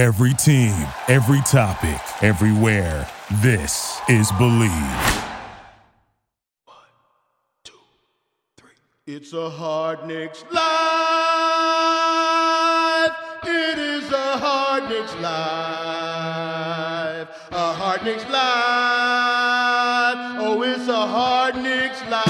Every team, every topic, everywhere. This is Believe. One, two, three. It's a hard Knicks live. It is a hard Knicks live. A hard Knicks live. Oh, it's a hard Knicks live.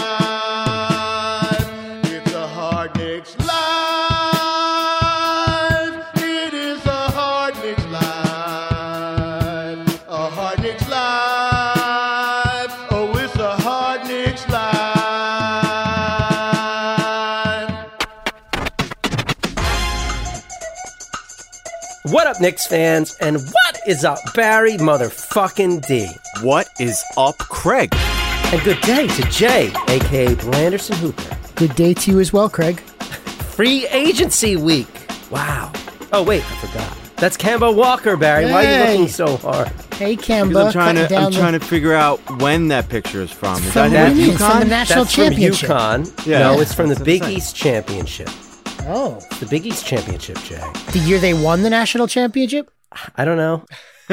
Up, Knicks fans? And what is up, Barry motherfucking D? What is up, Craig? And good day to Jay, aka Blanderson Hooper. Good day to you as well, Craig. Free agency week. Wow. Oh, wait, I forgot. That's Kemba Walker, Barry. Why are you looking so hard? Hey, Kemba. Because I'm trying to I'm down trying to figure out when that picture is from. Is From that what do you him mean? at It's from the UConn? national That's championship. from UConn. Yeah. No, it's from the That's Big saying. East Championship. Oh, The Big East Championship, Jay. the year they won the national championship. I don't know.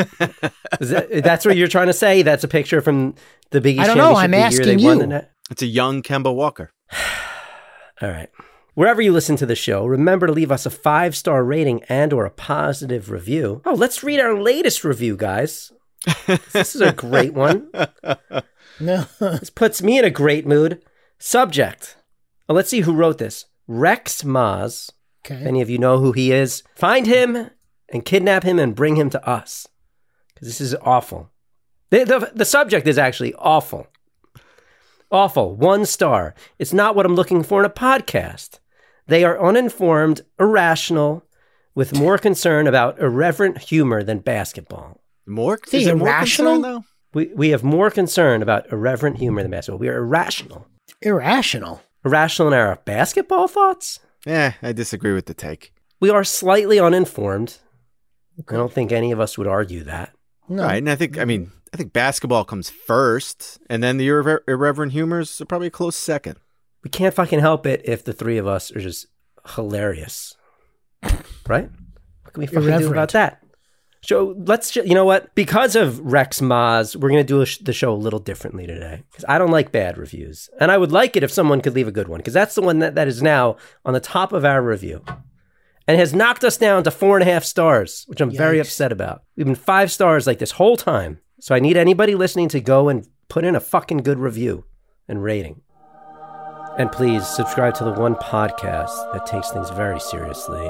Is that, that's what you're trying to say? That's a picture from the Big East I don't know. I'm asking you. the net? It's a young Kemba Walker. All right. Wherever you listen to the show, remember to leave us a five star rating and or a positive review. Oh, let's read our latest review, guys. this is a great one. No, This puts me in a great mood. Subject. Well, let's see who wrote this. Rex Maz. If okay. any of you know who he is, find him and kidnap him and bring him to us. Because this is awful. The, the, the subject is actually awful. Awful. One star. It's not what I'm looking for in a podcast. They are uninformed, irrational, with more concern about irreverent humor than basketball. More? Is is it more irrational? concern, though? We, we have more concern about irreverent humor than basketball. We are irrational. Irrational. Irrational in our basketball thoughts? Yeah, I disagree with the take. We are slightly uninformed. I don't think any of us would argue that. No. Right, and I think I mean I think basketball comes first, and then the irre- irreverent humors are probably a close second. We can't fucking help it if the three of us are just hilarious. Right? What can we fucking do about that? So let's, ju- you know what? Because of Rex Maz, we're going to do a sh- the show a little differently today. Because I don't like bad reviews. And I would like it if someone could leave a good one. Because that's the one that, that is now on the top of our review. And has knocked us down to four and a half stars, which I'm very upset about. We've been five stars like this whole time. So I need anybody listening to go and put in a fucking good review and rating. And please subscribe to the one podcast that takes things very seriously.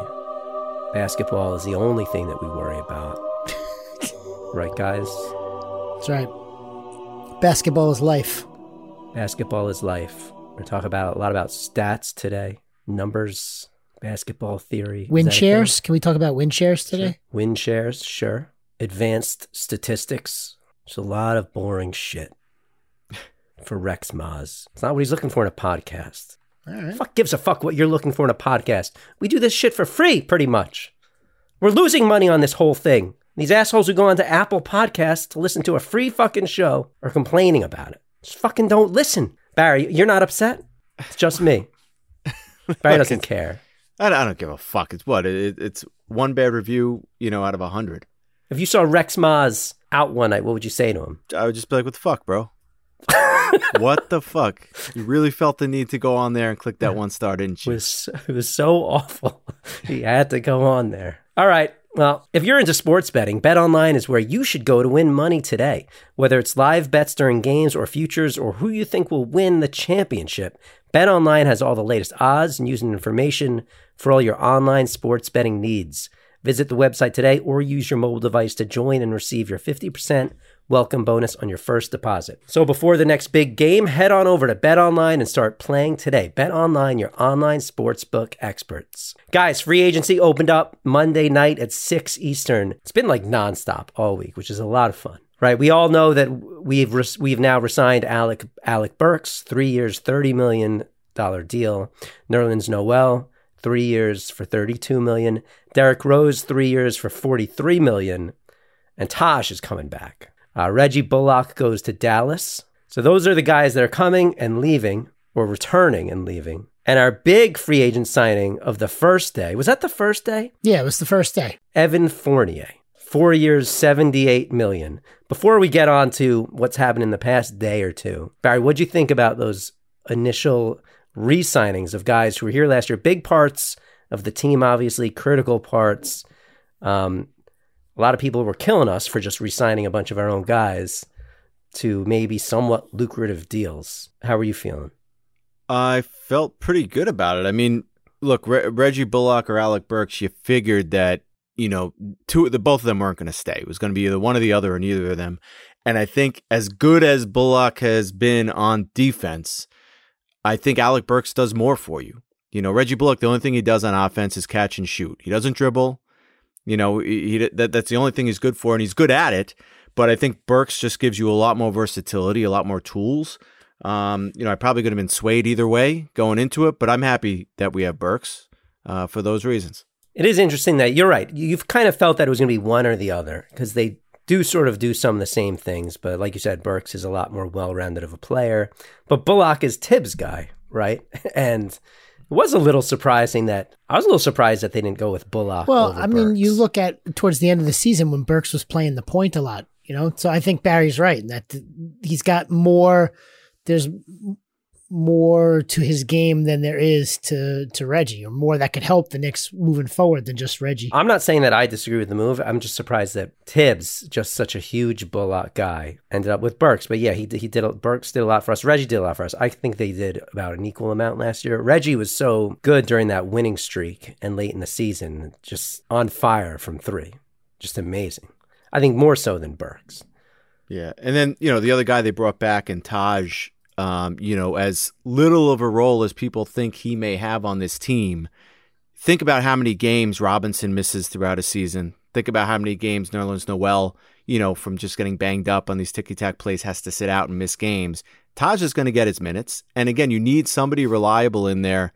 Basketball is the only thing that we worry about. right, guys? That's right. Basketball is life. Basketball is life. We're going to talk about a lot about stats today, numbers, basketball theory. Win that a thing? shares. Can we talk about win shares today? Win shares, sure. Advanced statistics. It's a lot of boring shit for Rex Maz. It's not what he's looking for in a podcast. Right. Fuck gives a fuck what you're looking for in a podcast. We do this shit for free, pretty much. We're losing money on this whole thing. These assholes who go onto Apple Podcasts to listen to a free fucking show are complaining about it. Just fucking don't listen. Barry, you're not upset? It's just me. Barry doesn't care. I don't, I don't give a fuck. It's what it, it's one bad review, you know, out of a hundred. If you saw Rex Maz out one night, what would you say to him? I would just be like, "What the fuck, bro? what the fuck? You really felt the need to go on there and click that one star, didn't It you?" was, it was so awful. he had to go on there. All right. Well, if you're into sports betting, BetOnline is where you should go to win money today. Whether it's live bets during games or futures or who you think will win the championship, BetOnline has all the latest odds and using information for all your online sports betting needs. Visit the website today or use your mobile device to join and receive your 50% welcome bonus on your first deposit. So before the next big game, head on over to BetOnline and start playing today. BetOnline, your online sportsbook experts. Guys, free agency opened up Monday night at 6 Eastern. It's been like nonstop all week, which is a lot of fun. Right, we all know that we've res- we've now resigned Alec Alec Burks, three years, thirty million dollar deal. Nerlens Noel, three years for thirty-two million. Derrick Rose, three years for forty-three million. And Taj is coming back. Uh, Reggie Bullock goes to Dallas. So those are the guys that are coming and leaving, or returning and leaving. And our big free agent signing of the first day was that the first day? Yeah, it was the first day. Evan Fournier, four years, 78 million. Before we get on to what's happened in the past day or two, Barry, what'd you think about those initial re signings of guys who were here last year? Big parts of the team, obviously, critical parts. Um, a lot of people were killing us for just re signing a bunch of our own guys to maybe somewhat lucrative deals. How were you feeling? I felt pretty good about it. I mean, look, Re- Reggie Bullock or Alec Burks, you figured that you know two the both of them weren't going to stay. It was going to be either one or the other, or neither of them. And I think as good as Bullock has been on defense, I think Alec Burks does more for you. You know, Reggie Bullock, the only thing he does on offense is catch and shoot. He doesn't dribble. You know, he, he that, that's the only thing he's good for, and he's good at it. But I think Burks just gives you a lot more versatility, a lot more tools. Um, you know, I probably could have been swayed either way going into it, but I'm happy that we have Burks uh, for those reasons. It is interesting that you're right. You've kind of felt that it was going to be one or the other because they do sort of do some of the same things. But like you said, Burks is a lot more well rounded of a player. But Bullock is Thibs' guy, right? And it was a little surprising that I was a little surprised that they didn't go with Bullock. Well, I mean, you look at towards the end of the season when Burks was playing the point a lot, you know. So I think Barry's right in that he's got more. There's more to his game than there is to to Reggie, or more that could help the Knicks moving forward than just Reggie. I'm not saying that I disagree with the move. I'm just surprised that Thibs, just such a huge Bullock guy, ended up with Burks. But yeah, he he did. Burks did a lot for us. Reggie did a lot for us. I think they did about an equal amount last year. Reggie was so good during that winning streak and late in the season, just on fire from three, just amazing. I think more so than Burks. Yeah, and then you know the other guy they brought back in Taj, um, you know, as little of a role as people think he may have on this team. Think about how many games Robinson misses throughout a season. Think about how many games Nerlens Noel, you know, from just getting banged up on these ticky tack plays, has to sit out and miss games. Taj is going to get his minutes, and again, you need somebody reliable in there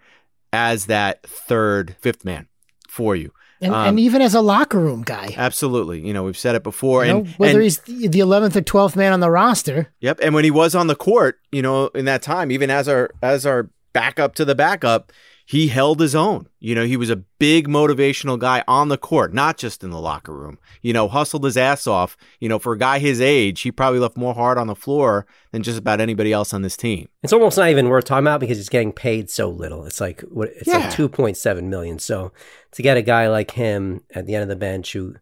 as that third, fifth man for you. And, Um, and even as a locker room guy, Absolutely, you know, we've said it before, you know, and whether and- he's the the 11th or 12th man on the roster, Yep, and when he was on the court, you know, in that time, even as our as our backup to the backup, he held his own. You know, he was a big motivational guy on the court, not just in the locker room. You know, hustled his ass off. You know, for a guy his age, he probably left more hard on the floor than just about anybody else on this team. It's almost not even worth talking about because he's getting paid so little. It's like what it's Yeah. like two point seven million. So to get a guy like him at the end of the bench who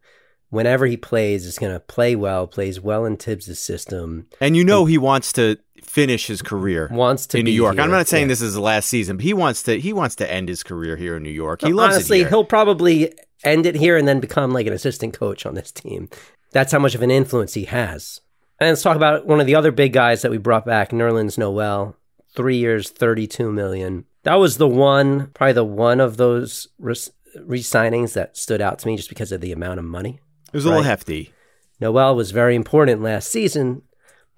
whenever he plays is gonna play well, plays well in Thibs' system, And you know he wants to finish his career wants to in New York. I'm not saying Yeah. this is the last season, but he wants to he wants to end his career here in New York. He loves Honestly, it here. he'll probably end it here and then become like an assistant coach on this team. That's how much of an influence he has. And let's talk about one of the other big guys that we brought back, Nerlens Noel. Three years, thirty-two million. That was the one, probably the one of those res- re-signings that stood out to me just because of the amount of money. It was a little hefty. Noel was very important last season,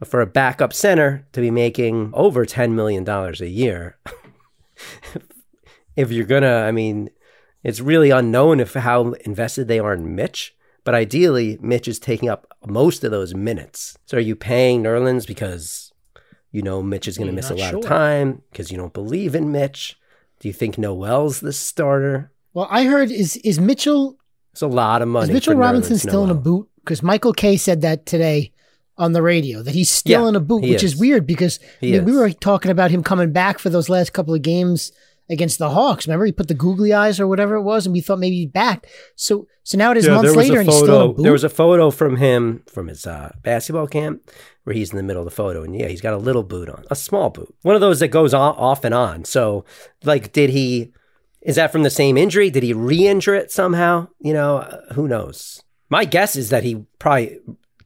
but for a backup center to be making over $10 million a year, if you're going to, I mean, it's really unknown if how invested they are in Mitch, but ideally, Mitch is taking up most of those minutes. So are you paying Nerlens because you know Mitch is going to miss a lot of time because you don't believe in Mitch? Do you think Noel's the starter? well, I heard is is Mitchell It's a lot of money. is Mitchell Robinson Nerlens still in a boot? Because Michael Kay said that today on the radio that he's still Yeah, in a boot, which is. is. weird because I mean, we were talking about him coming back for those last couple of games against the Hawks. Remember, he put the googly eyes or whatever it was, and we thought maybe he'd back. So so now it is months later, and he's still in a boot. There was a photo from him from his uh, basketball camp where he's in the middle of the photo, and yeah, he's got a little boot on, a small boot, one of those that goes on, off and on. So, like, did he? Is that from the same injury? Did he re-injure it somehow? You know, uh, who knows? My guess is that he probably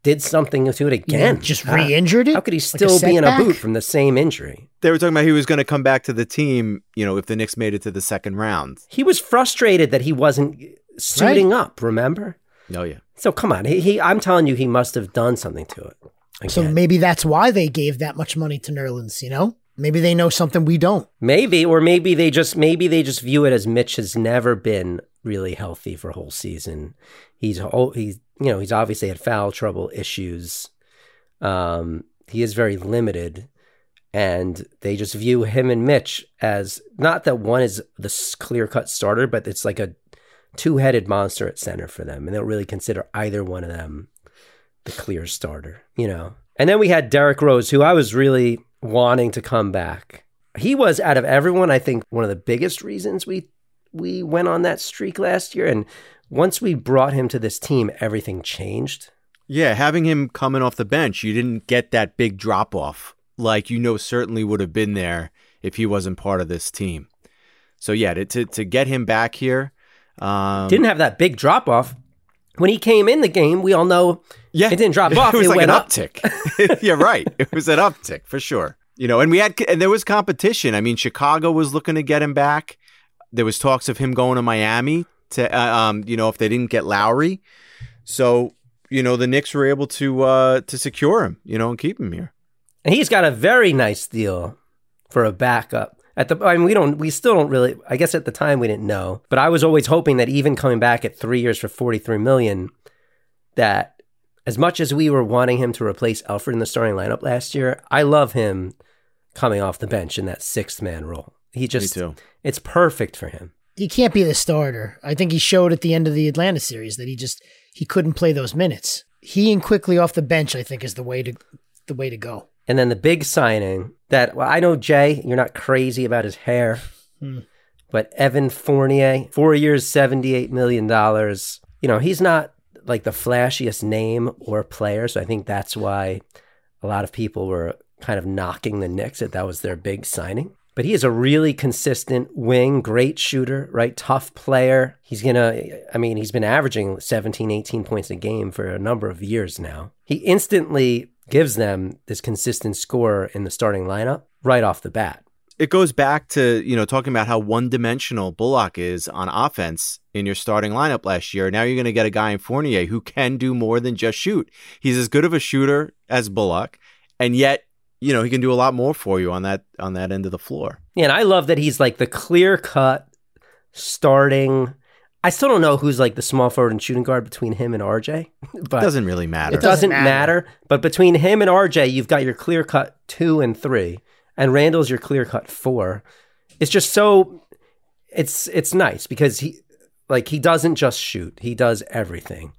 did something to it You mean, again. just re-injured it. How could he Like still be in a boot from the same injury? They were talking about he was going to come back to the team, you know, if the Knicks made it to the second round. He was frustrated that he wasn't suiting up. Remember? Oh yeah. So come on, he, he I'm telling you, he must have done something to it. So maybe that's why they gave that much money to Nerlens. You know, maybe they know something we don't. Maybe, or maybe they just maybe they just view it as Mitch has never been really healthy for a whole season. He's oh, he's you know he's obviously had foul trouble issues. Um, he is very limited, And they just view him and Mitch as not that one is the clear cut starter, but it's like a two headed monster at center for them. And they don't really consider either one of them the clear starter, you know. And then we had Derrick Rose, who I was really wanting to come back. He was out of everyone, I think, one of the biggest reasons we we went on that streak last year. And once we brought him to this team, everything changed. Yeah, having him coming off the bench, you didn't get that big drop off like you know certainly would have been there if he wasn't part of this team. So yeah, to to, to get him back here, um, Didn't have that big drop off. When he came in the game, we all know yeah, it didn't drop off. It was like went an up. uptick. yeah, right. It was an uptick for sure. You know, and we had and there was competition. I mean, Chicago was looking to get him back. There was talks of him going to Miami to, uh, um, you know, if they didn't get Lowry. So you know, the Knicks were able to uh to secure him, you know, and keep him here. And he's got a very nice deal for a backup. At the, I mean, we don't, we still don't really. I guess at the time we didn't know, but I was always hoping that even coming back at three years for forty three million, that as much as we were wanting him to replace Elfrid in the starting lineup last year, I love him coming off the bench in that sixth man role. He just, it's perfect for him. He can't be the starter. I think he showed at the end of the Atlanta series that he just he couldn't play those minutes. He and Quickley off the bench, I think, is the way to the way to go. And then the big signing that well, I know Jay, you're not crazy about his hair, Hmm. but Evan Fournier, four years, seventy-eight million dollars. You know, he's not like the flashiest name or player, so I think that's why a lot of people were kind of knocking the Knicks that that was their big signing. But he is a really consistent wing, great shooter, right? Tough player. He's going to, I mean, he's been averaging 17, 18 points a game for a number of years now. He instantly gives them this consistent score in the starting lineup right off the bat. It goes back to, you know, talking about how one dimensional Bullock is on offense in your starting lineup last year. Now you're going to get a guy in Fournier who can do more than just shoot. He's as good of a shooter as Bullock, and yet you know he can do a lot more for you on that on that end of the floor. Yeah, and I love that he's like the clear cut starting. I still don't know who's like the small forward and shooting guard between him and RJ, but It doesn't really matter. it doesn't Doesn't matter. matter. But between him and RJ, you've got your clear cut two and three, and Randle's your clear cut four. It's just so it's it's nice because he like he doesn't just shoot; he does everything,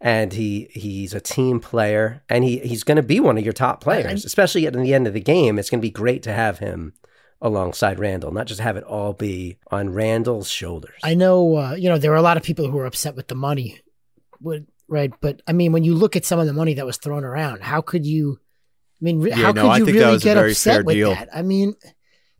and he he's a team player, and he he's going to be one of your top players, especially at the end of the game. It's going to be great to have him alongside Randle, not just have it all be on Randle's shoulders. I know, uh, you know, there were a lot of people who were upset with the money, right? But I mean, when you look at some of the money that was thrown around, how could you? I mean, re- Yeah, how no, could I you really get upset with deal. that? I mean,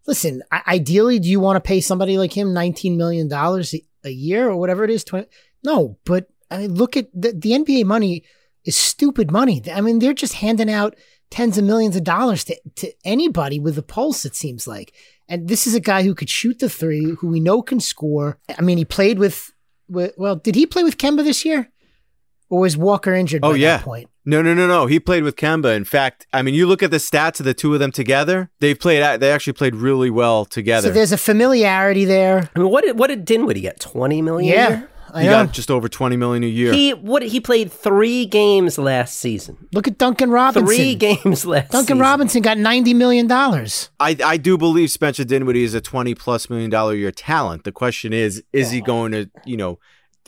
listen, I- ideally, do you want to pay somebody like him nineteen million dollars a year or whatever it is? 20, no, but I mean, look at the, the NBA money is stupid money. I mean, they're just handing out tens of millions of dollars to, to anybody with a pulse, it seems like. And this is a guy who could shoot the three, who we know can score. I mean, he played with, with well, did he play with Kemba this year? Or was Walker injured Oh, by yeah. that point? No, no, no, no. He played with Kemba. In fact, I mean, you look at the stats of the two of them together. They played. They actually played really well together. So there's a familiarity there. I mean, what did what did Dinwiddie get? Twenty million. a Yeah. Year? I he know. got just over twenty million a year. He what he played three games last season. Look at Duncan Robinson. Three games last. Duncan season. Robinson got ninety million dollars. I, I do believe Spencer Dinwiddie is a twenty plus million dollar year talent. The question is, is he going to, you know,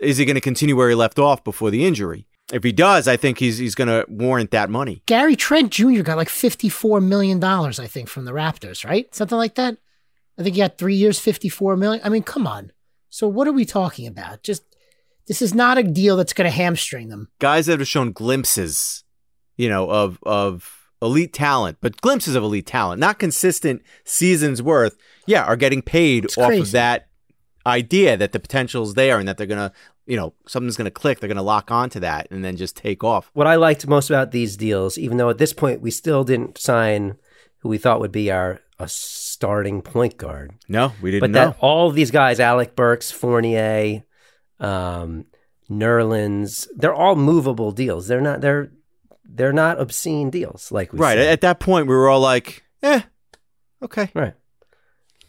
is he going to continue where he left off before the injury? If he does, I think he's he's going to warrant that money. Gary Trent Jr. got like fifty-four million dollars, I think, from the Raptors, right? Something like that. I think he got three years, fifty-four million. I mean, come on. So what are we talking about? Just this is not a deal that's going to hamstring them. Guys that have shown glimpses, you know, of of elite talent, but glimpses of elite talent, not consistent seasons worth. Yeah, are getting paid It's off of that idea that the potential's there and that they're gonna, you know, something's gonna click. They're gonna lock onto that and then just take off. What I liked most about these deals, even though at this point we still didn't sign who we thought would be our a starting point guard, No, we didn't but know. that all of these guys, Alec Burks, Fournier, um, Nerlens, they're all movable deals. They're not they're they're not obscene deals like we right said. at that point, we were all like, eh, okay. Right.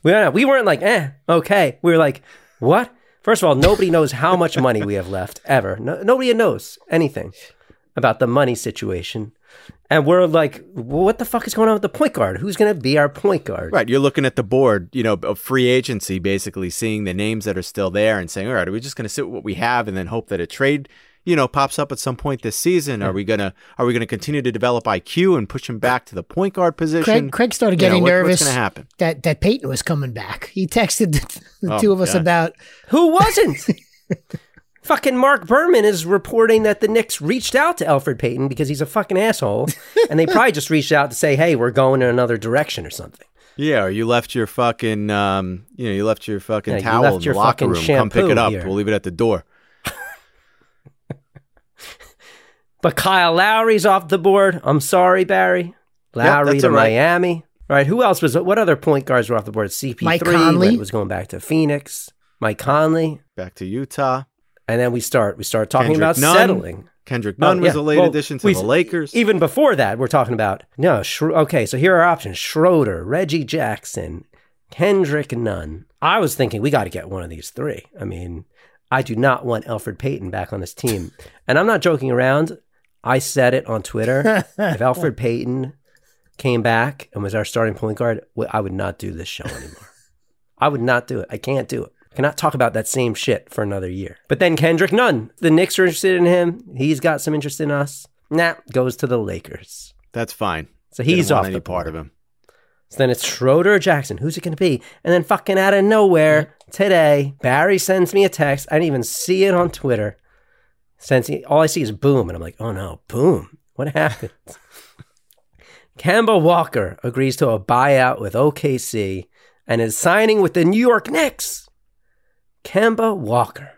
We, we weren't like, eh, okay. We were like, what? First of all, nobody knows how much money we have left ever. No, nobody knows anything. about the money situation. And we're like, well, what the fuck is going on with the point guard? Who's going to be our point guard? Right. You're looking at the board, you know, of free agency, basically seeing the names that are still there and saying, all right, are we just going to sit with what we have and then hope that a trade, you know, pops up at some point this season? Are we gonna are we gonna continue to develop IQ and push him back to the point guard position? Craig, Craig started You know, getting what- nervous What's gonna happen? that that Payton was coming back. He texted the, the Oh, two of us God. about Who wasn't? fucking Marc Berman is reporting that the Knicks reached out to Elfrid Payton because he's a fucking asshole. and they probably just reached out to say, hey, we're going in another direction or something. Yeah, or you left your fucking um you know, you left your fucking Yeah, you towel left in the locker room. Come pick it up. here. We'll leave it at the door. But Kyle Lowry's off the board. I'm sorry, Barry. Lowry that's to all right. Miami. All right, who else was? What other point guards were off the board? CP3 Mike Conley. it was going back to Phoenix. Mike Conley, Back to Utah. And then we start we start talking Kendrick about Nunn. settling. Kendrick Oh, Nunn was yeah. a late Well, addition to we- the Lakers. Even before that, we're talking about no. Schro- okay, so here are our options: Schroeder, Reggie Jackson, Kendrick Nunn. I was thinking we got to get one of these three. I mean, I do not want Elfrid Payton back on this team, and I'm not joking around. I said it on Twitter. if Elfrid Payton came back and was our starting point guard, I would not do this show anymore. I would not do it. I can't do it. Cannot talk about that same shit for another year. But then Kendrick Nunn, the Knicks are interested in him. He's got some interest in us. Nah, goes to the Lakers. That's fine. So he's off any the part board. of him. So then it's Schroeder or Jackson. Who's it going to be? And then fucking out of nowhere today, Barry sends me a text. I didn't even see it on Twitter. Sends all I see is boom, and I'm like, oh no, boom. What happened? Kemba Walker agrees to a buyout with OKC and is signing with the New York Knicks. Kemba Walker.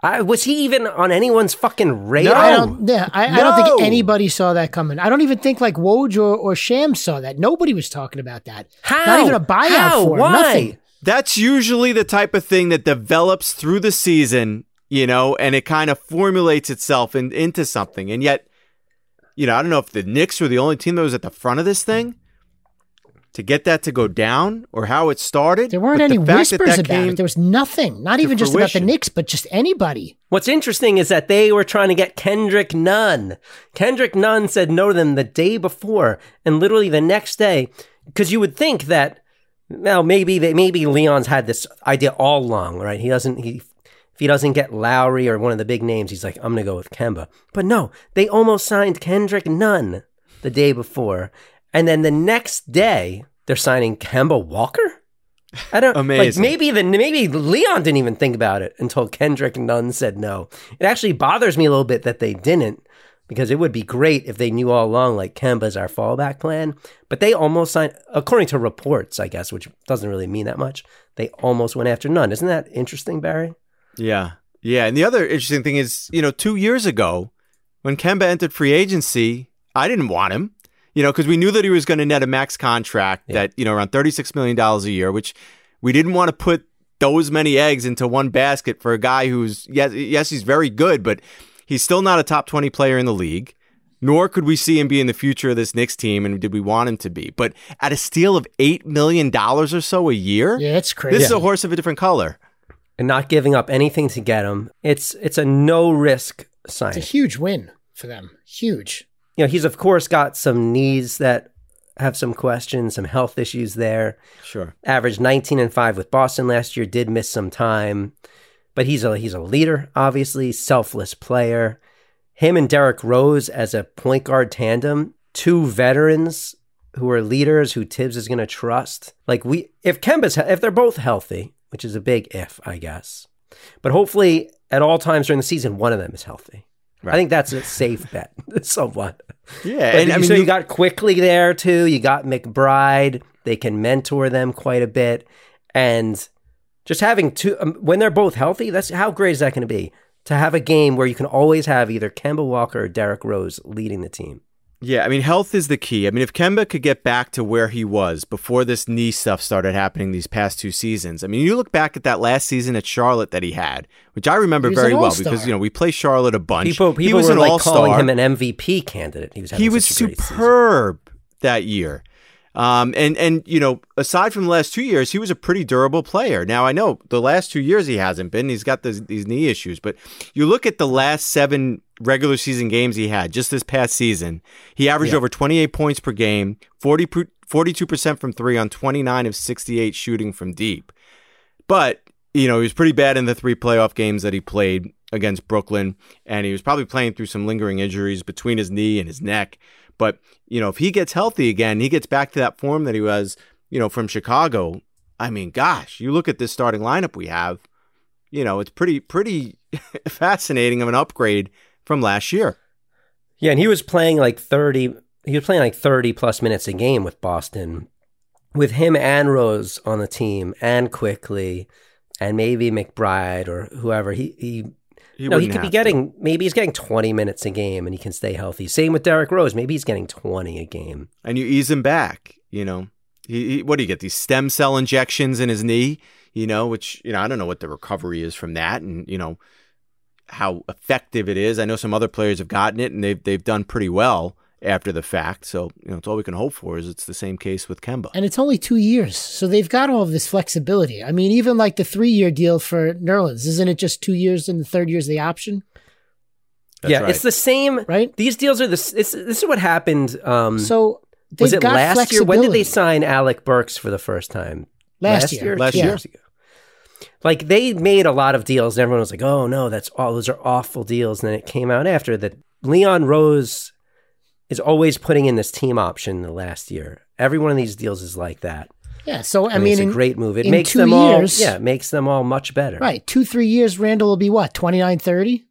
I, was he even on anyone's fucking radar? I don't. Yeah, I, I don't think anybody saw that coming. I don't even think like Woj or, or Sham saw that. Nobody was talking about that. How? Not even a buyout How? for him. Why? Nothing. That's usually the type of thing that develops through the season, you know, and it kind of formulates itself in, into something. And yet, you know, I don't know if the Knicks were the only team that was at the front of this thing to get that to go down or how it started. There weren't any the fact that whispers that about it. There was nothing. Not to even just about the fruition. Knicks, but just anybody. What's interesting is that they were trying to get Kendrick Nunn. Kendrick Nunn said no to them the day before, and literally the next day, because you would think that, well, maybe they, maybe Leon's had this idea all along, right? He doesn't he. If he doesn't get Lowry or one of the big names, he's like, I'm going to go with Kemba. But no, they almost signed Kendrick Nunn the day before. And then the next day, they're signing Kemba Walker? I don't like Amazing. maybe the maybe Leon didn't even think about it until Kendrick Nunn said no. It actually bothers me a little bit that they didn't because it would be great if they knew all along like Kemba's our fallback plan. But they almost signed according to reports, I guess, which doesn't really mean that much. They almost went after Nunn. Isn't that interesting, Barry? Yeah. Yeah. And the other interesting thing is, you know, two years ago, when Kemba entered free agency, I didn't want him, you know, because we knew that he was going to net a max contract that, you know, around $36 million a year, which we didn't want to put those many eggs into one basket for a guy who's, yes, yes, he's very good, but he's still not a top 20 player in the league. Nor could we see him be in the future of this Knicks team, and did we want him to be? But at a steal of $8 million or so a year, Yeah, it's crazy. this is a horse of a different color. And not giving up anything to get him. It's it's a no risk sign. It's a huge win for them. Huge. You know, he's of course got some knees that have some questions, some health issues there. Sure. averaged 19 and 5 with Boston last year, did miss some time. But he's a he's a leader, obviously, selfless player. Him and Derrick Rose as a point guard tandem, two veterans who are leaders who Thibs is going to trust. Like we if Kemba's if they're both healthy, which is a big if, I guess. But hopefully at all times during the season one of them is healthy. I think that's a safe bet, somewhat. Yeah, But and I mean, so you got Quickley there too. You got McBride. They can mentor them quite a bit, and just having two um, when they're both healthy. That's how great is that going to be to have a game where you can always have either Kemba Walker or Derrick Rose leading the team. Yeah, I mean, health is the key. I mean, if Kemba could get back to where he was before this knee stuff started happening these past two seasons, I mean, you look back at that last season at Charlotte that he had, which I remember very well because you know we play Charlotte a bunch. People, people he was were an like all calling him an MVP candidate. He was He was superb that year. Um, and and you know, aside from the last two years, he was a pretty durable player. Now I know the last two years he hasn't been. He's got these, these knee issues, but you look at the last seven regular season games he had just this past season, he averaged Yeah. over 28 points per game, 40 per- 42% from three on 29 of 68 shooting from deep. But, you know, he was pretty bad in the three playoff games that he played against Brooklyn, and he was probably playing through some lingering injuries between his knee and his neck. But, you know, if he gets healthy again, he gets back to that form that he was, you know, from Chicago. I mean, gosh, you look at this starting lineup we have, you know, it's pretty, pretty fascinating of an upgrade from last year. Yeah, and he was playing like 30 he was playing like 30 plus minutes a game with Boston with him and Rose on the team and Quickley and maybe McBride or whoever. He he He no, he could be have to. getting maybe he's getting 20 minutes a game and he can stay healthy. Same with Derrick Rose. Maybe he's getting 20 a game. and you ease him back. You know, he, he, what do you get? These stem cell injections in his knee. You know, which you know I don't know what the recovery is from that, and you know how effective it is. I know some other players have gotten it, and they've they've done pretty well after the fact. So you know, it's all we can hope for is it's the same case with Kemba. And it's only two years. So they've got all of this flexibility. I mean, even like the three year deal for Nerlens, isn't it just two years and the third year's the option? That's yeah, right. it's the same. Right? These deals are this. It's, this is what happened. Um, So they've was it got last year? When did they sign Alec Burks for the first time? Last year. Last Two year. Years ago. Like they made a lot of deals, and everyone was like, "Oh no, that's all. Those are awful deals." And then it came out after that Leon Rose is always putting in this team option the last year. Every one of these deals is like that. Yeah. So I, I, mean, mean, it's a great move. It makes them years- all, yeah, makes them all much better. Right. Two, three years, Randle will be what, 29, 30?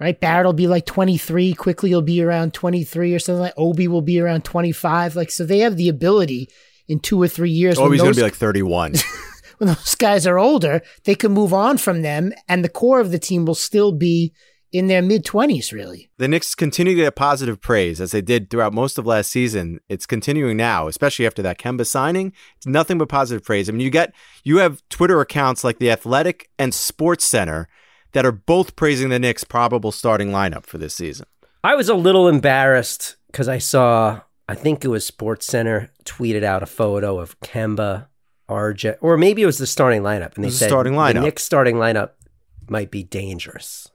Right? Barrett will be like 23. Quickley, he'll be around 23 or something like Obi will be around 25. Like, so they have the ability in two or three years. Oh, when he's going to be like 31. when those guys are older, they can move on from them, and the core of the team will still be in their mid 20s, really. the Knicks continue to get positive praise as they did throughout most of last season. It's continuing now, especially after that Kemba signing. It's nothing but positive praise. I mean, you get you have Twitter accounts like the Athletic and Sports Center that are both praising the Knicks' probable starting lineup for this season. I was a little embarrassed because I saw, I think it was Sports Center tweeted out a photo of Kemba, RJ, or maybe it was the starting lineup, and they was the said starting the lineup. Knicks starting lineup might be dangerous,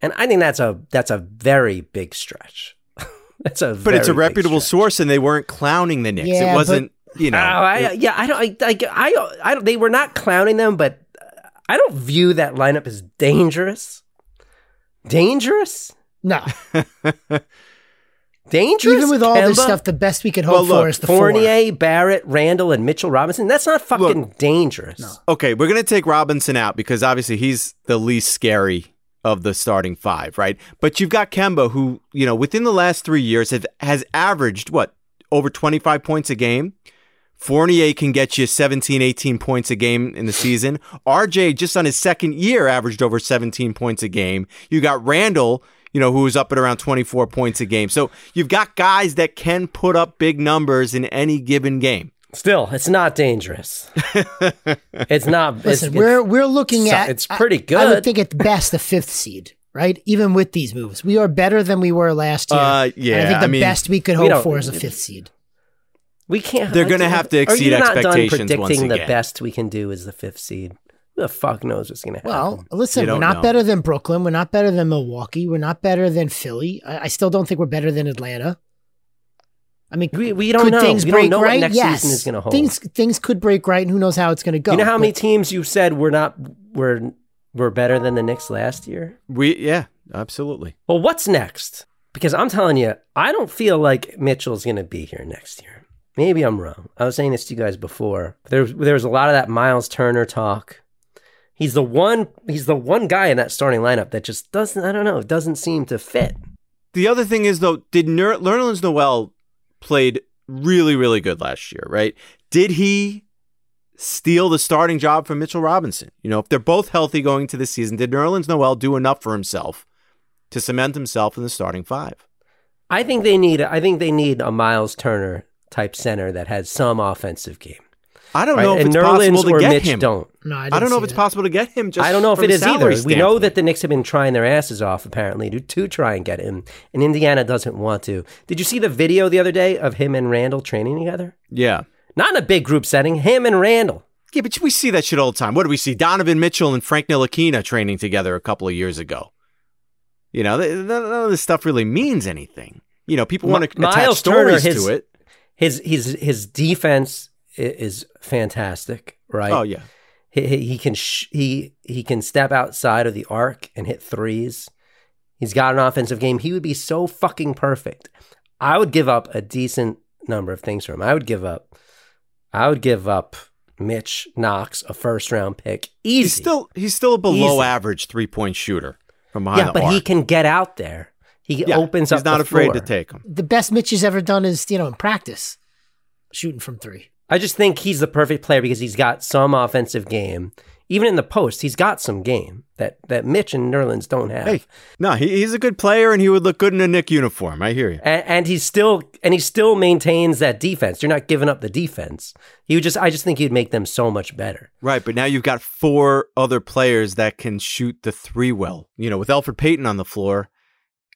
and I think that's a that's a very big stretch. that's a But it's a reputable source, and they weren't clowning the Knicks. Yeah, it wasn't, you know. Oh, I, yeah, I don't, I, I, I, I don't, they were not clowning them, but I don't view that lineup as dangerous. Dangerous, No. dangerous. Even with all this stuff, the best we could Well, hope look, for is the four. Fournier, Barrett, Randle, and Mitchell Robinson. That's not fucking dangerous. Okay, we're going to take Robinson out because obviously he's the least scary of the starting five, right? But you've got Kemba, who, you know, within the last three years have, has averaged, what, over 25 points a game? Fournier can get you 17, 18 points a game in the season. RJ, just on his second year, averaged over 17 points a game. You got Randle, you know, who was up at around 24 points a game. So you've got guys that can put up big numbers in any given game. Still, it's not dangerous. it's not. it's- Listen, it's- we're we're looking so- at. it's pretty I- I, would think at best the fifth seed, right? Even with these moves, we are better than we were last year. Uh, And yeah, I think the I mean- best we could hope don't- for is a fifth seed. we can't. They're gonna have to Are exceed you not expectations done once predicting the best we can do is the fifth seed. Who the fuck knows what's going to happen? Well, listen, we're don't know. better than Brooklyn. We're not better than Milwaukee. We're not better than Philly. I, I still don't think we're better than Atlanta. I mean, We- we don't could know. things We don't break know what next yes. season is gonna hold. Things things could break right, and who knows how it's going to go. you know how many teams you said we're not we're we're better than the Knicks last year? We yeah, absolutely. Well, what's next? Because I'm telling you, I don't feel like Mitchell's going to be here next year. Maybe I'm wrong. I was saying this to you guys before. There, there was a lot of that Miles Turner talk. He's the one. He's the one guy in that starting lineup that just doesn't. I don't know. Doesn't seem to fit. The other thing is though, did Ner- Nerlens Noel played really really good last year, right? Did he steal the starting job from Mitchell Robinson? You know, if they're both healthy going to the season, did Nerlens Noel do enough for himself to cement himself in the starting five? I think they need. I think they need a Miles Turner type center that has some offensive game. I don't Right? know if and it's Nerlens possible to or get Mitch him. don't. No, I, I don't know see if it's possible to get him. Just I don't know if from it a is either. salary We know that the Knicks have been trying their asses off apparently to, to try and get him, and Indiana doesn't want to. Did you see the video the other day of him and Randle training together? yeah. Not in a big group setting. Him and Randle. Yeah, but we see that shit all the time. What do we see? Donovan Mitchell and Frank Ntilikina training together a couple of years ago. You know, th- th- none of this stuff really means anything. You know, people want to attach Miles Turner, stories his- to it. His his his defense i- is fantastic, right? Oh yeah, He, he, he can sh- he he can step outside of the arc and hit threes. He's got an offensive game. He would be so fucking perfect. I would give up a decent number of things for him. I would give up. I would give up Mitch Knox, a first round pick, easy. he's still he's still a below Easy. average three point shooter from behind yeah, the but he can get out there. He Yeah, opens he's up. He's not the afraid floor. to take them. The best Mitch has ever done is, you know, in practice, shooting from three. I just think he's the perfect player because he's got some offensive game. Even in the post, he's got some game that that Mitch and Nerlens don't have. Hey, no, he, he's a good player, and he would look good in a Knick uniform. I hear you. and, and he's still and he still maintains that defense. You're not giving up the defense. He would just I just think he'd make them so much better. Right, but now you've got four other players that can shoot the three well. You know, with Elfrid Payton on the floor,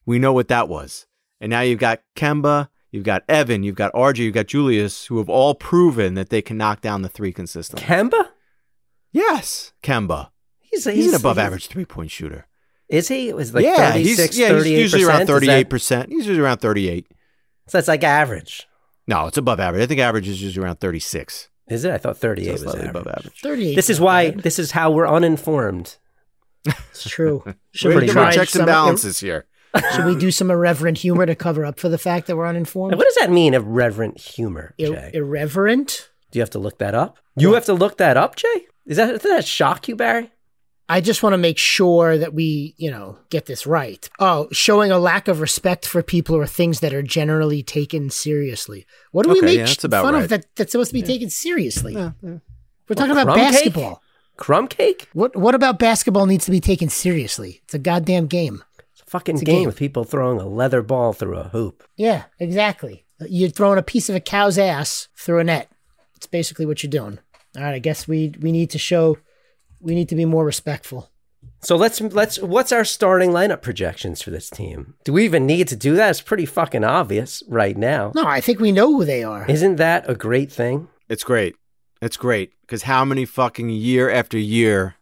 we know what that was. And now you've got Kemba, you've got Evan, you've got RJ, you've got Julius, who have all proven that they can knock down the three consistently. Kemba, yes, Kemba. he's, He's, an above average three point shooter. Is he? It was like yeah, 36, he's, yeah, he's usually around 38%. He's usually around 38. So that's like average. No, it's above average. I think average is usually around 36. Is it? I thought 38 So was average. above average. 38. This is why. This is how we're uninformed. It's true. Should We're we checks and some- balances here. Should we do some irreverent humor to cover up for the fact that we're uninformed? What does that mean? Irreverent humor, Ir- Jay. irreverent? Do you have to look that up? You have to look that up, Jay. Is that does that shock you, Barry? I just want to make sure that we, you know, get this right. Oh, showing a lack of respect for people or things that are generally taken seriously. What do we make yeah, sh- about fun right. of that that's supposed to be taken seriously? We're talking What, about crumb cake? basketball. Crumb cake? What what about basketball needs to be taken seriously? It's a goddamn game. It's a fucking game, game. with people throwing a leather ball through a hoop. Yeah, exactly. You're throwing a piece of a cow's ass through a net. It's basically what you're doing. All right, I guess we we need to show we need to be more respectful. So let's let's what's our starting lineup projections for this team? Do we even need to do that? It's pretty fucking obvious right now. No, I think we know who they are. Isn't that a great thing? It's great. It's great because how many fucking year after year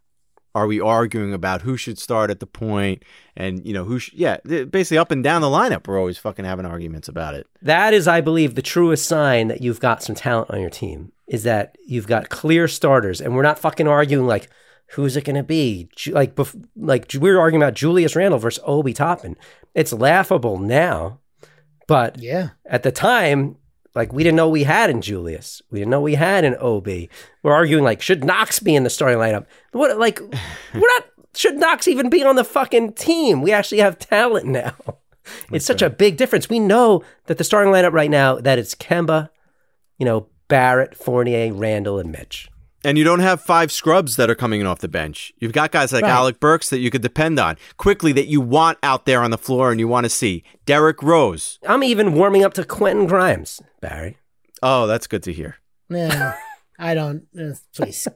are we arguing about who should start at the point and you know who? Sh- yeah, basically up and down the lineup, we're always fucking having arguments about it. That is, I believe, the truest sign that you've got some talent on your team is that you've got clear starters, and we're not fucking arguing like who's it going to be. Ju- Like, bef- like we were arguing about Julius Randle versus Obi Toppin. It's laughable now, but Yeah. at the time, like we didn't know we had in Julius. We didn't know we had in Ob. We're arguing like should Knox be in the starting lineup? What like we're not should Knox even be on the fucking team? We actually have talent now. It's such a big difference. We know that the starting lineup right now that it's Kemba, you know, Barrett, Fournier, Randle, and Mitch. And you don't have five scrubs that are coming in off the bench. You've got guys like Right. Alec Burks that you could depend on quickly that you want out there on the floor and you want to see. Derrick Rose. I'm even warming up to Quentin Grimes, Barry. Oh, that's good to hear. No, I don't. Uh, please.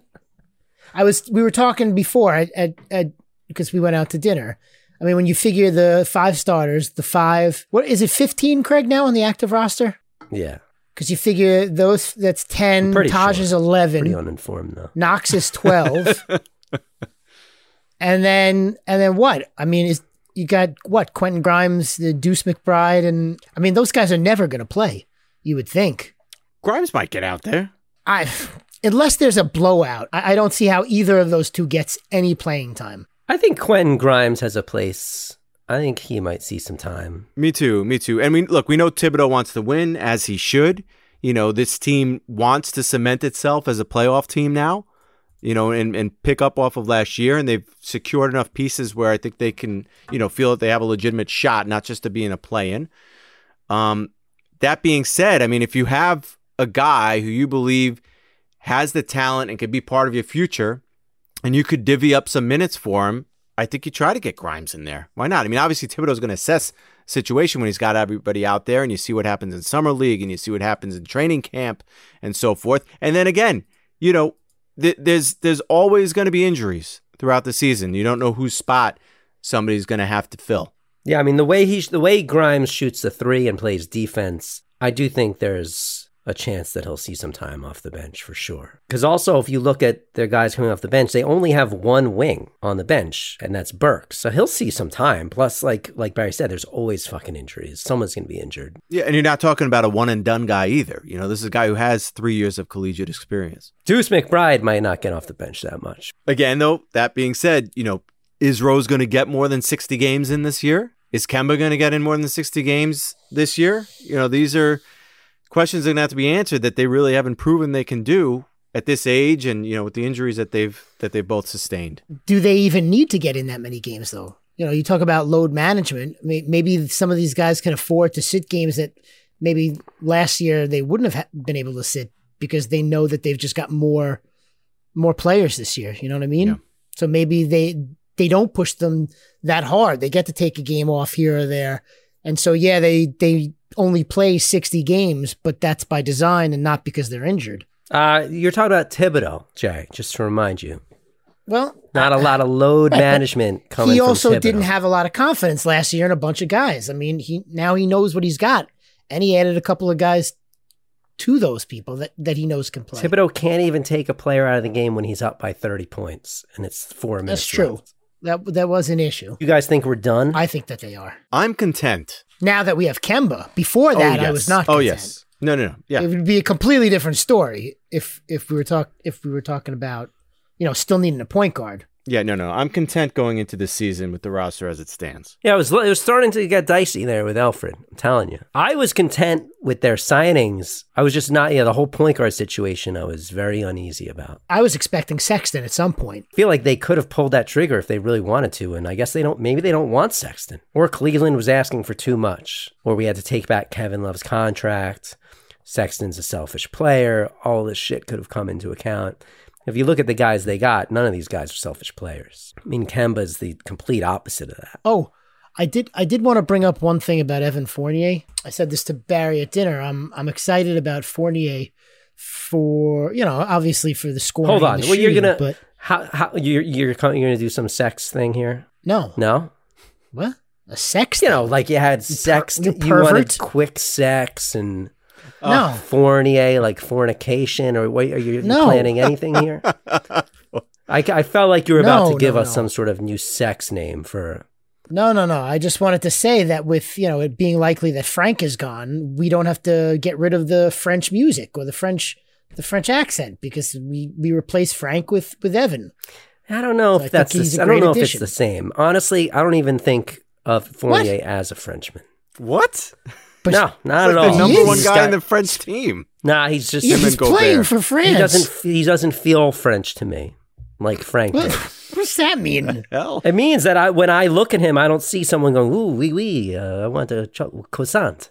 I was. We were talking before at, at, at because we went out to dinner. I mean, when you figure the five starters, the five. What is it? Fifteen, Craig, now on the active roster. Yeah, Because you figure those. That's ten. I'm Taj sure. is eleven. pretty uninformed though. Knox is twelve. and then and then what? I mean, is you got what? Quentin Grimes, the Deuce McBride, and I mean, those guys are never going to play. You would think. Grimes might get out there. I unless there's a blowout, I, I don't see how either of those two gets any playing time. I think Quentin Grimes has a place. I think he might see some time. Me too. Me too. And we look, we know Thibodeau wants to win as he should. You know, this team wants to cement itself as a playoff team now. You know, and and pick up off of last year, and they've secured enough pieces where I think they can, you know, feel that they have a legitimate shot, not just to be in a play-in. Um, that being said, I mean, if you have a guy who you believe has the talent and could be part of your future, and you could divvy up some minutes for him, I think you try to get Grimes in there. Why not? I mean, obviously Thibodeau's going to assess situation when he's got everybody out there, and you see what happens in summer league, and you see what happens in training camp, and so forth. And then again, you know, th- there's there's always going to be injuries throughout the season. You don't know whose spot somebody's going to have to fill. Yeah, I mean the way he the way Grimes shoots the three and plays defense, I do think there's a chance that he'll see some time off the bench for sure. Because also, if you look at their guys coming off the bench, they only have one wing on the bench, and that's Burke. So he'll see some time. Plus, like like Barry said, there's always fucking injuries. Someone's going to be injured. Yeah, and you're not talking about a one and done guy either. You know, this is a guy who has three years of collegiate experience. Deuce McBride might not get off the bench that much. Again, though, that being said, you know, is Rose going to get more than 60 games in this year? Is Kemba going to get in more than 60 games this year? You know, these are questions that are going to have to be answered that they really haven't proven they can do at this age and, you know, with the injuries that they've that they've both sustained. Do they even need to get in that many games though? You know, you talk about load management. Maybe some of these guys can afford to sit games that maybe last year they wouldn't have been able to sit because they know that they've just got more more players this year. You know what I mean? Yeah. So maybe they they don't push them that hard. They get to take a game off here or there, and so yeah, they they only play sixty games, but that's by design and not because they're injured. Uh, you're talking about Thibodeau, Jay, just to remind you. Well, Not a lot of load management coming he also Thibodeau. didn't have a lot of confidence last year in a bunch of guys. I mean, he now he knows what he's got, and he added a couple of guys to those people that, that he knows can play. Thibodeau can't even take a player out of the game when he's up by 30 points and it's four minutes. That's true. left. That that was an issue. You guys think we're done? I think that they are I'm content. Now that we have Kemba. Before that, oh, yes. I was not. Oh, Content. yes. No, no, no. Yeah. It would be a completely different story if if we were talk if we were talking about you know still needing a point guard. Yeah, no, no. I'm content going into this season with the roster as it stands. yeah, it was, it was starting to get dicey there with Elfrid. I'm telling you. I was content with their signings. I was just not, yeah, the whole point guard situation I was very uneasy about. I was expecting Sexton at some point. I feel like they could have pulled that trigger if they really wanted to, and I guess they don't. Maybe they don't want Sexton, or Cleveland was asking for too much, or we had to take back Kevin Love's contract. Sexton's a selfish player. All this shit could have come into account. If you look at the guys they got, none of these guys are selfish players. I mean, Kemba's the complete opposite of that. Oh, I did. I did want to bring up one thing about Evan Fournier. I said this to Barry at dinner. I'm I'm excited about Fournier for you know obviously for the scoring. Hold on, well, you're gonna But how how you're you're you're gonna do some sex thing here? no, No, what a sex. you know, like you had sex. you You, wanted quick sex and. No. Fournier, like fornication, or what? Are you No. planning anything here? I, I felt like you were about No, to give no, us no. some sort of new sex name for. No, no, no. I just wanted to say that with, you know, it being likely that Frank is gone, we don't have to get rid of the French music or the French the French accent because we we replace Frank with with Evan. I don't know So if think that's. he's The, a I don't great know if it's the same. Honestly, I don't even think of Fournier as a Frenchman. What? But no, not at all. the number is. one guy got- in the French team. Nah, he's just. Him he's and Gobert. playing for France. he doesn't. He doesnn't feel French to me, like Frank. What, what does that mean? Hell. It means that I, when I look at him, I don't see someone going, "Ooh, wee wee, uh, I want a cho- croissant."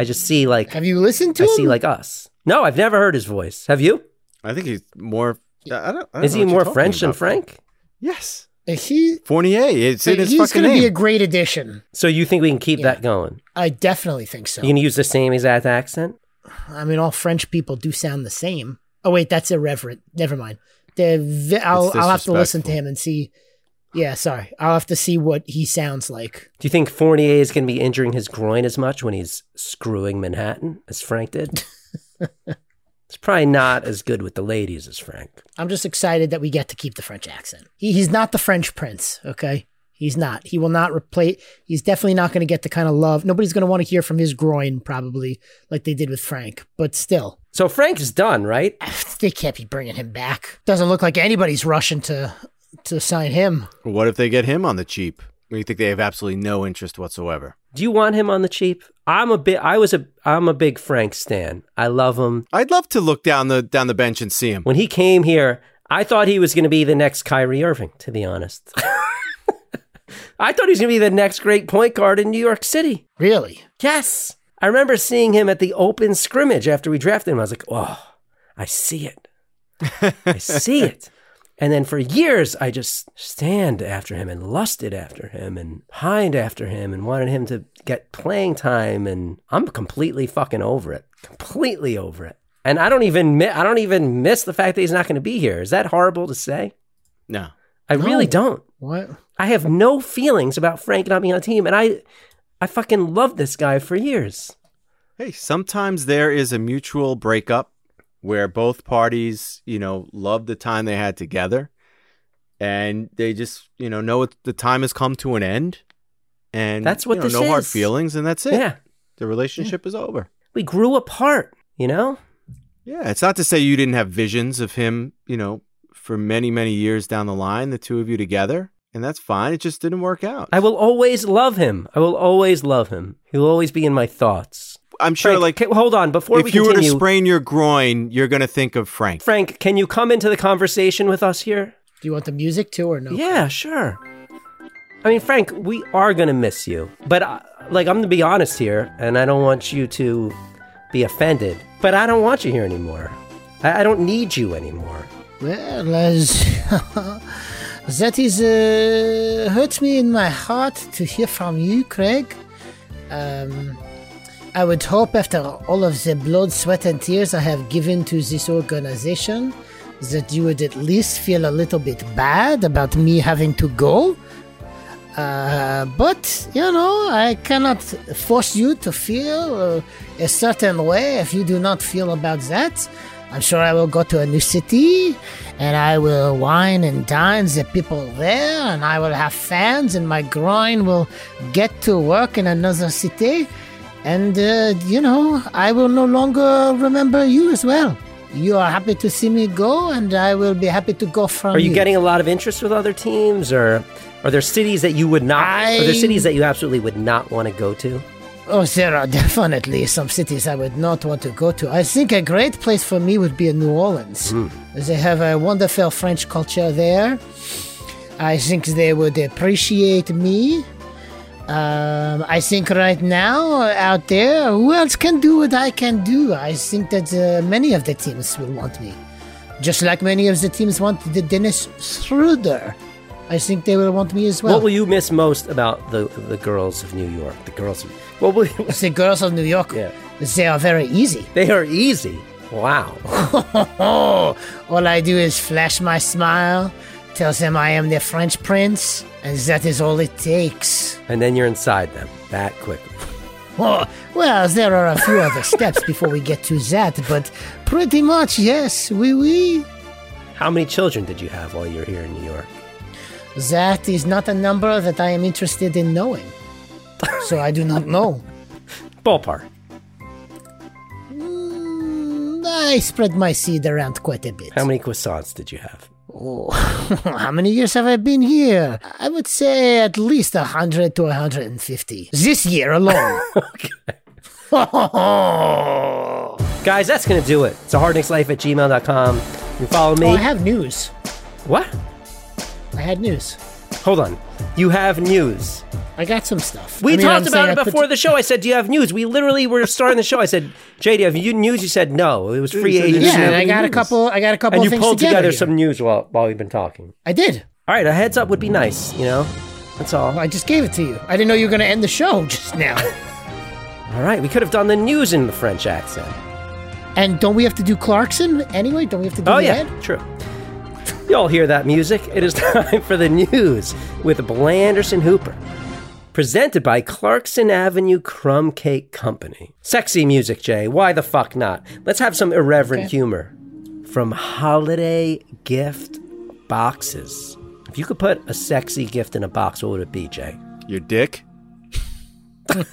I just see like Have you listened to him? I him? see like us. No, I've never heard his voice. Have you? I think he's more. I don't, I don't Is know he what you're more French than about. Frank? Yes. Is he, Fournier. It's in his he's fucking going to be a great addition. So you think we can keep Yeah. that going? I definitely think so. You can use the same exact accent? I mean, all French people do sound the same. Oh wait, that's irreverent. Never mind. Vi- I'll I'll have to listen to him and see. Yeah, sorry. I'll have to see what he sounds like. Do you think Fournier is going to be injuring his groin as much when he's screwing Manhattan as Frank did? it's probably not as good with the ladies as Frank. I'm just excited that we get to keep the French accent. He, he's not the French prince, okay? He's not. He will not replace. He's definitely not going to get the kind of love. Nobody's going to want to hear from his groin, probably like they did with Frank. But still, So Frank is done, right? they can't be bringing him back. Doesn't look like anybody's rushing to to sign him. What if they get him on the cheap? You think they have absolutely no interest whatsoever? Do you want him on the cheap? I'm a bit. I was a. I'm a big Frank stan. I love him. I'd love to look down the down the bench and see him. When he came here, I thought he was going to be the next Kyrie Irving. To be honest, I thought he was going to be the next great point guard in New York City. Really? Yes. I remember seeing him at the open scrimmage after we drafted him. I was like, oh, I see it. I see it. And then for years, I just stand after him and lusted after him and pined after him and wanted him to get playing time. And I'm completely fucking over it. Completely over it. And I don't even mi- I don't even miss the fact that he's not going to be here. Is that horrible to say? No. I really don't. What? I have no feelings about Frank not being on the team, and I, I fucking love this guy for years. Hey, sometimes there is a mutual breakup where both parties, you know, love the time they had together and they just, you know, know it, the time has come to an end and That's what you know, this no hard feelings and that's it. Yeah. The relationship is over. We grew apart, you know? Yeah, it's not to say you didn't have visions of him, you know, for many, many years down the line, the two of you together, and that's fine. It just didn't work out. I will always love him. I will always love him. He'll always be in my thoughts. I'm sure, Frank, like, ca- hold on. Before we if you were to sprain your groin, you're going to think of Frank. Frank, can you come into the conversation with us here? Do you want the music too or no? Yeah, sure. I mean, Frank, we are going to miss you. But, uh, like, I'm going to be honest here, and I don't want you to be offended, but I don't want you here anymore. I, I don't need you anymore. Well, as that is uh, hurts me in my heart to hear from you, Craig. Um, I would hope after all of the blood, sweat, and tears I have given to this organization, that you would at least feel a little bit bad about me having to go. Uh, but you know, I cannot force you to feel uh, a certain way if you do not feel about that. I'm sure I will go to a new city and I will wine and dine the people there and I will have fans and my groin will get to work in another city and uh, you know I will no longer remember you as well. You are happy to see me go and I will be happy to go from Are you getting a lot of interest with other teams, or are there cities that you would not? Are there cities that you absolutely would not want to go to? Oh, there are definitely some cities I would not want to go to. I think a great place for me would be in New Orleans. They have a wonderful French culture there. I think they would appreciate me. Um, I think right now out there, who else can do what I can do? I think that uh, many of the teams will want me. Just like many of the teams want the Dennis Schroeder. I think they will want me as well. what will you miss most about the the girls of New York? The girls. Of, what will you, the girls of New York, Yeah. they are very easy. they are easy. Wow. All I do is flash my smile, tell them I am the French prince, and that is all it takes. and then you're inside them that quickly. Oh, well, there are a few other steps before we get to that, but pretty much, yes, oui, oui. How many children did you have while you were here in New York? That is not a number that I am interested in knowing. So I do not know. Ballpark. Mm, I spread my seed around quite a bit. How many croissants did you have? Oh, how many years have I been here? I would say at least 100 to 150. This year alone. oh, Guys, that's going to do it. It's a hardnickslife at gmail.com. You follow me. I have news. what? I had news. Hold on. You have news. I got some stuff. We I mean, talked I'm about it I put- before the show. I said, "Do you have news?" We literally were starting the show. I said, "JD, have you news?" You said, "No." It was free you agency. Yeah, and I Any got a couple. I got a couple and you things pulled together. together some news while while we've been talking. I did. All right, a heads up would be nice. You know, that's all. I just gave it to you. I didn't know you were going to end the show just now. All right, we could have done the news in the French accent. and don't we have to do Clarkson anyway? Don't we have to do Oh the yeah, ad? true. Y'all hear that music? It is time for the news with Blanderson Hooper. Presented by Clarkson Avenue Crumb Cake Company. Sexy music, Jay. Why the fuck not? Let's have some irreverent Okay. humor. From holiday gift boxes. If you could put a sexy gift in a box, what would it be, Jay? Your dick?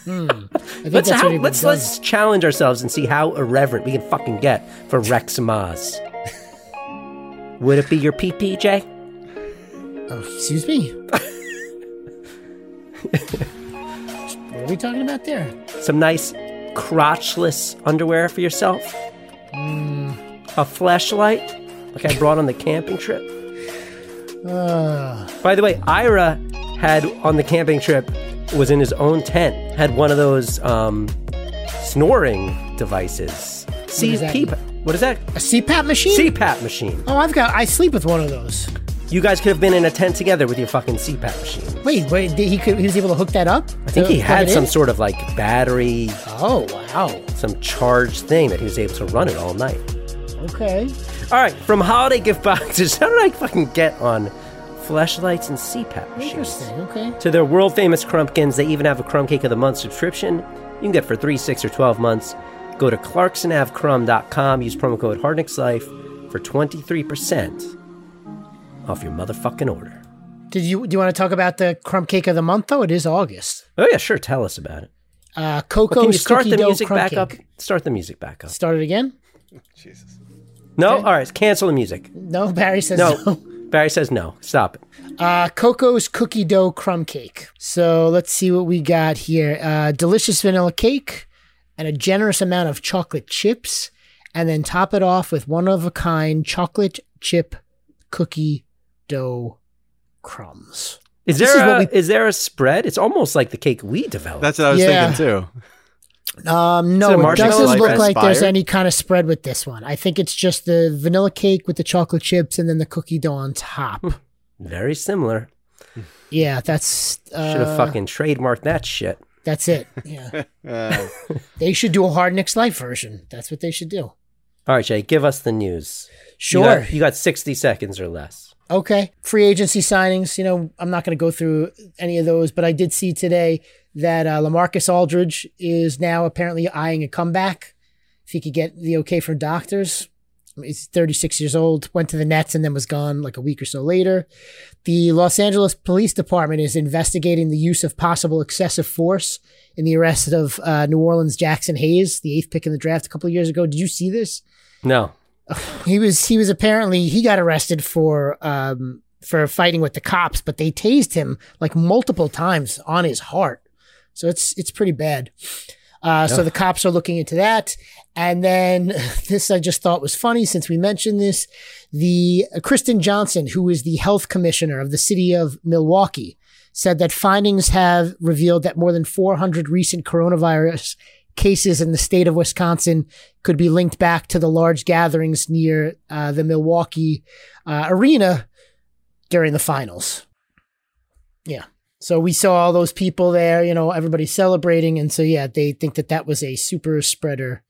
Let's, how, let's, done. let's challenge ourselves and see how irreverent we can fucking get for Rex Maz. Would it be your PP, Jay? Oh, excuse me. what are we talking about there? some nice crotchless underwear for yourself, a flashlight like I brought on the camping trip. Uh, By the way, Ira had on the camping trip was in his own tent had one of those um, snoring devices. that CPAP. What is that? a CPAP machine? CPAP machine. oh, I've got. I sleep with one of those. You guys could have been in a tent together with your fucking CPAP machine. Wait, wait. Did he could, he was able to hook that up? I think he had some sort of like battery, Oh wow. some charged thing that he was able to run it all night. Okay. All right, from holiday gift boxes. How did I fucking get on flashlights and CPAP machines. Interesting. Okay. To their world famous Crumpkins, they even have a Crumb Cake of the Month subscription. You can get for 3, 6, or 12 months. Go to clarksonavcrumb.com, use promo code HardnicksLife for 23% off your motherfucking order. Did you do you want to talk about the crumb cake of the month though? It is August. Oh, yeah, sure. Tell us about it. Uh, Well, Coco's can you start the music crumb back cake. up? Start the music back up. Start it again? Jesus. No? All right, cancel the music. No, Barry says No. no. Barry says no. Stop it. Uh, Coco's cookie dough crumb cake. So let's see what we got here. Uh, delicious vanilla cake and a generous amount of chocolate chips, and then top it off with one of a kind chocolate chip cookie dough crumbs. Is This there, is what a, is there a spread? It's almost like the cake we developed. That's what I was Yeah. thinking too. Um, Is it no, it marshmallows doesn't like look like there's any kind of spread with this one. I think it's just the vanilla cake with the chocolate chips and then the cookie dough on top. very similar. yeah, that's uh, Should have fucking trademarked that shit. That's it. Yeah, Uh, they should do a Hard Knicks Life version. That's what they should do. All right, Jay, give us the news. You Sure. got, you got 60 seconds or less. Okay. Free agency signings. You know, I'm not going to go through any of those, but I did see today that uh, LaMarcus Aldridge is now apparently eyeing a comeback. If he could get the okay from doctors. He's 36 years old, went to the Nets and then was gone like a week or so later. The Los Angeles Police Department is investigating the use of possible excessive force in the arrest of uh, New Orleans Jaxson Hayes, the eighth pick in the draft a couple of years ago. Did you see this? No. he was he was apparently he got arrested for um for fighting with the cops, but they tased him like multiple times on his heart. So it's it's pretty bad. Uh, so the cops are looking into that. And then this I just thought was funny since we mentioned this. The uh, Kirsten Johnson, who is the health commissioner of the city of Milwaukee, said that findings have revealed that more than 400 recent coronavirus cases in the state of Wisconsin could be linked back to the large gatherings near uh, the Milwaukee uh, arena during the finals. Yeah. So we saw all those people there, you know, everybody celebrating. And so, yeah, they think that that was a super spreader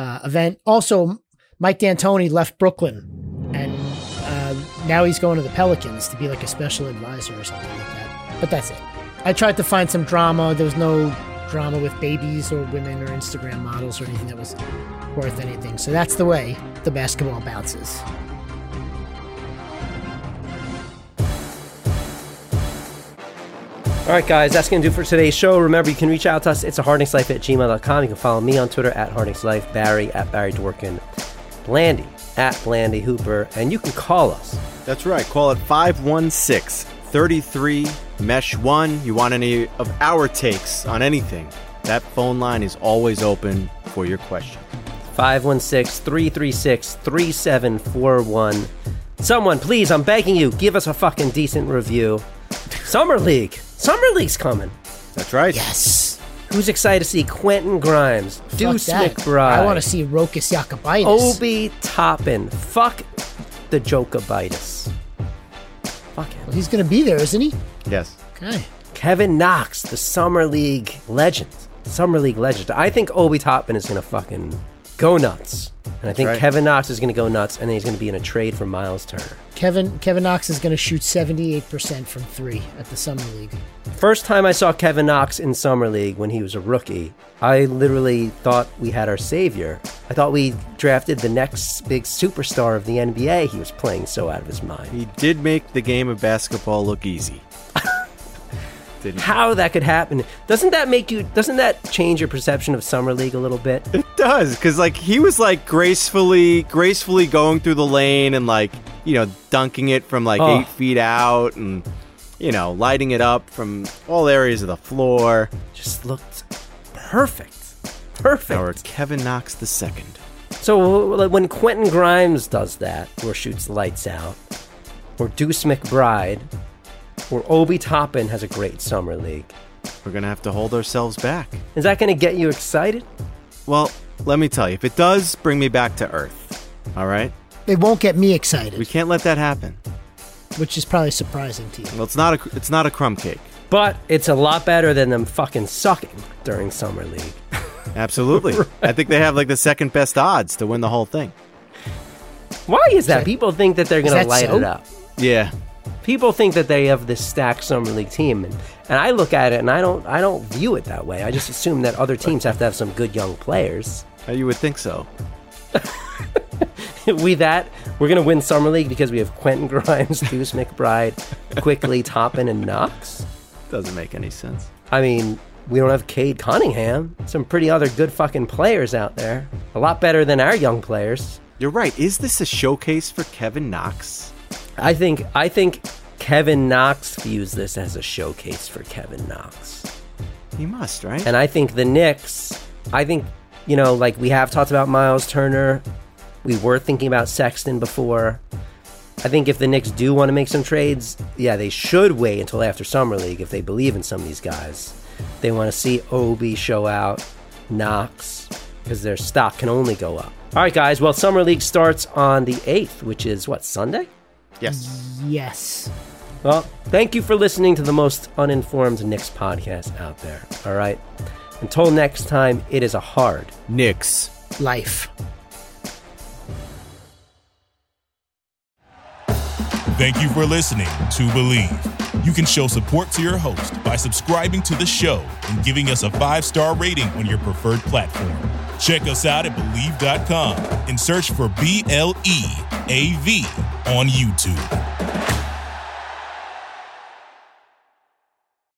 uh, event. Also, Mike D'Antoni left Brooklyn and uh, now he's going to the Pelicans to be like a special advisor or something like that. But that's it. I tried to find some drama. There was no drama with babies or women or Instagram models or anything that was worth anything. So that's the way the basketball bounces. All right, guys, that's going to do for today's show. Remember, you can reach out to us. It's a hardnickslife at gmail.com. You can follow me on Twitter at hardnickslife, Barry at Barry Dworkin, Blandy at Blandy Hooper, and you can call us. that's right. Call it 516 33 Mesh 1. You want any of our takes on anything? That phone line is always open for your question. 516 336 3741. Someone, please, I'm begging you, give us a fucking decent review. Summer League. Summer League's coming. That's right. Yes. Who's excited to see Quentin Grimes, Fuck Deuce that. McBride, I want to see Rokas Jokubaitis. Obi Toppin? Fuck the Jokubaitis. Fuck him. He's going to be there, isn't he? Yes. Okay. Kevin Knox, the Summer League legend. Summer League legend. I think Obi Toppin is going to fucking go nuts. And I think right. Kevin Knox is going to go nuts, and then he's going to be in a trade for Miles Turner. Kevin Kevin Knox is going to shoot 78% from three at the Summer League. First time I saw Kevin Knox in Summer League when he was a rookie, I literally thought we had our savior. I thought we drafted the next big superstar of the NBA. He was playing so out of his mind. He did make the game of basketball look easy. Didn't? How that could happen? Doesn't that make you? Doesn't that change your perception of Summer League a little bit? It does, because like he was like gracefully, gracefully going through the lane and like you know dunking it from like Oh. eight feet out and you know lighting it up from all areas of the floor. Just looked perfect, perfect. Or Kevin Knox the second. So like, when Quentin Grimes does that, or shoots lights out, or Deuce McBride, or Obi Toppin has a great summer league, We're gonna have to hold ourselves back. is that going to get you excited? Well, let me tell you, if it does, bring me back to earth. All right, It won't get me excited, we can't let that happen. which is probably surprising to you. Well, it's not a, it's not a crumb cake. But it's a lot better than them fucking sucking during summer league. Absolutely, I think they have like the second best odds to win the whole thing. Why is that? People think that they're going that to light so? it up. Yeah, people think that they have this stacked summer league team, and, and I look at it and I don't I don't view it that way. I just assume that other teams have to have some good young players. Uh, You would think so. we that we're gonna win summer league because we have Quentin Grimes, Deuce McBride, Quickley Toppin, and Knox. Doesn't make any sense. I mean, we don't have Cade Cunningham. Some pretty other good fucking players out there. A lot better than our young players. You're right. Is this a showcase for Kevin Knox? I think I think Kevin Knox views this as a showcase for Kevin Knox. He must, right? And I think the Knicks, I think, you know, like we have talked about Miles Turner. We were thinking about Sexton before. I think if the Knicks do want to make some trades, yeah, they should wait until after Summer League if they believe in some of these guys. They want to see Obi show out, Knox, because their stock can only go up. All right, guys. Well, Summer League starts on the 8th, which is what, Sunday? yes. Yes. Well, thank you for listening to the most uninformed Knicks podcast out there. All right. Until next time, it is a hard Knicks. Life. Thank you for listening to Bleav. You can show support to your host by subscribing to the show and giving us a five star rating on your preferred platform. Check us out at Bleav.com and search for B L E A V on YouTube.